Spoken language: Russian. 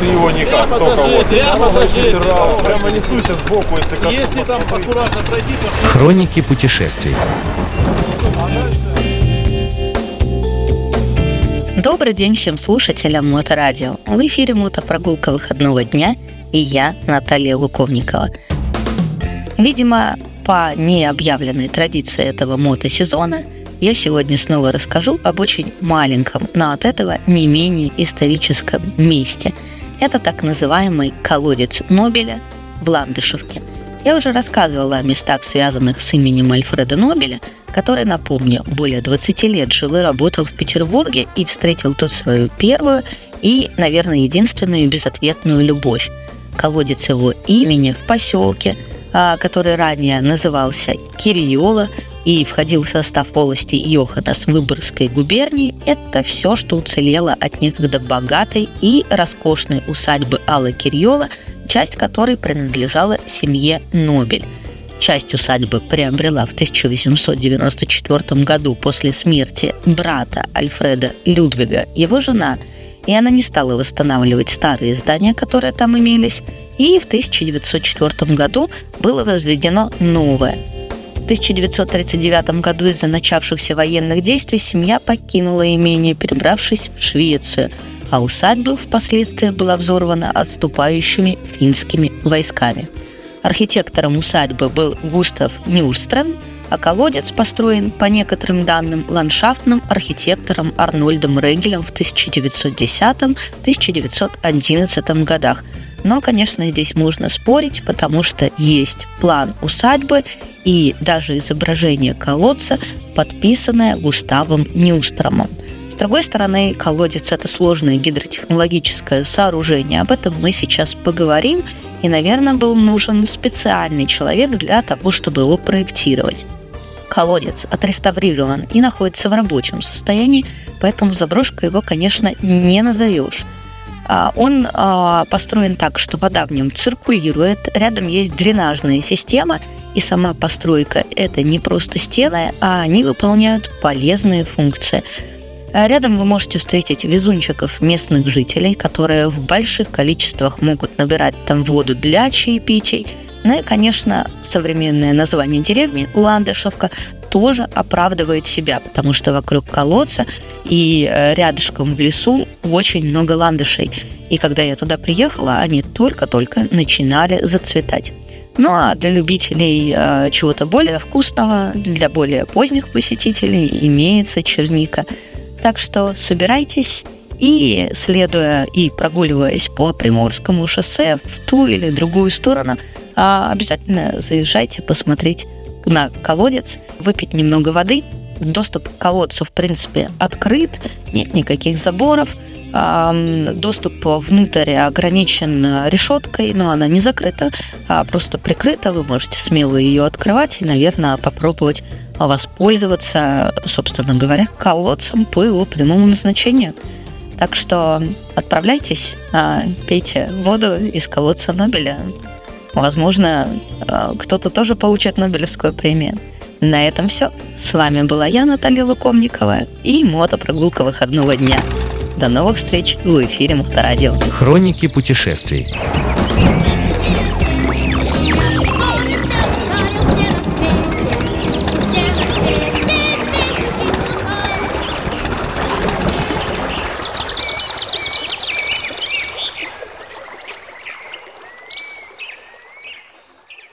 Ты его никак, только вот. прямо несуйся сбоку, если коснуться. Если там аккуратно пройти, то Хроники путешествий. Добрый день всем слушателям Моторадио. В эфире мотопрогулка выходного дня и я, Наталья Луковникова. Видимо, по необъявленной традиции этого мотосезона я сегодня снова расскажу об очень маленьком, но от этого не менее историческом месте. Это так называемый колодец Нобеля в Ландышевке. Я уже рассказывала о местах, связанных с именем Альфреда Нобеля, который, напомню, более 20 лет жил и работал в Петербурге и встретил тут свою первую и, наверное, единственную безответную любовь. Колодец его имени в поселке, а, который ранее назывался Кириола и входил в состав полости Йоханнес Выборгской губернии, это все, что уцелело от некогда богатой и роскошной усадьбы Аллы Кирьола, часть которой принадлежала семье Нобель. Часть усадьбы приобрела в 1894 году после смерти брата Альфреда Людвига, его жена, и она не стала восстанавливать старые здания, которые там имелись, и в 1904 году было возведено новое. В 1939 году из-за начавшихся военных действий семья покинула имение, перебравшись в Швецию, а усадьба впоследствии была взорвана отступающими финскими войсками. Архитектором усадьбы был Густав Нюрстрем, а колодец построен, по некоторым данным, ландшафтным архитектором Арнольдом Регелем в 1910-1911 годах. Но, конечно, здесь можно спорить, потому что есть план усадьбы и даже изображение колодца, подписанное Густавом Нюстромом. С другой стороны, колодец – это сложное гидротехнологическое сооружение. Об этом мы сейчас поговорим. И, наверное, был нужен специальный человек для того, чтобы его проектировать. Колодец отреставрирован и находится в рабочем состоянии, поэтому заброшкой его, конечно, не назовешь. А, Он а, построен так, что вода в нем циркулирует, рядом есть дренажная система, и сама постройка – это не просто стены, а они выполняют полезные функции. А Рядом вы можете встретить везунчиков местных жителей, которые в больших количествах могут набирать там воду для чаепитий. Ну и, конечно, современное название деревни Ландышевка тоже оправдывает себя, потому что вокруг колодца и э, рядышком в лесу очень много ландышей. И когда я туда приехала, они только-только начинали зацветать. Ну а для любителей э, чего-то более вкусного, для более поздних посетителей имеется черника. Так что собирайтесь и, следуя и прогуливаясь по Приморскому шоссе в ту или другую сторону, а, обязательно заезжайте посмотреть на колодец, выпить немного воды. Доступ к колодцу, в принципе, открыт, нет никаких заборов. Доступ внутрь ограничен решеткой, но она не закрыта, а просто прикрыта. Вы можете смело ее открывать и, наверное, попробовать воспользоваться, собственно говоря, колодцем по его прямому назначению. Так что отправляйтесь, а, пейте воду из колодца Нобеля. Возможно, а, кто-то тоже получит Нобелевскую премию. На этом все. С вами была я, Наталья Луковникова, и мотопрогулка выходного дня. До новых встреч в эфире Моторадио. Хроники путешествий.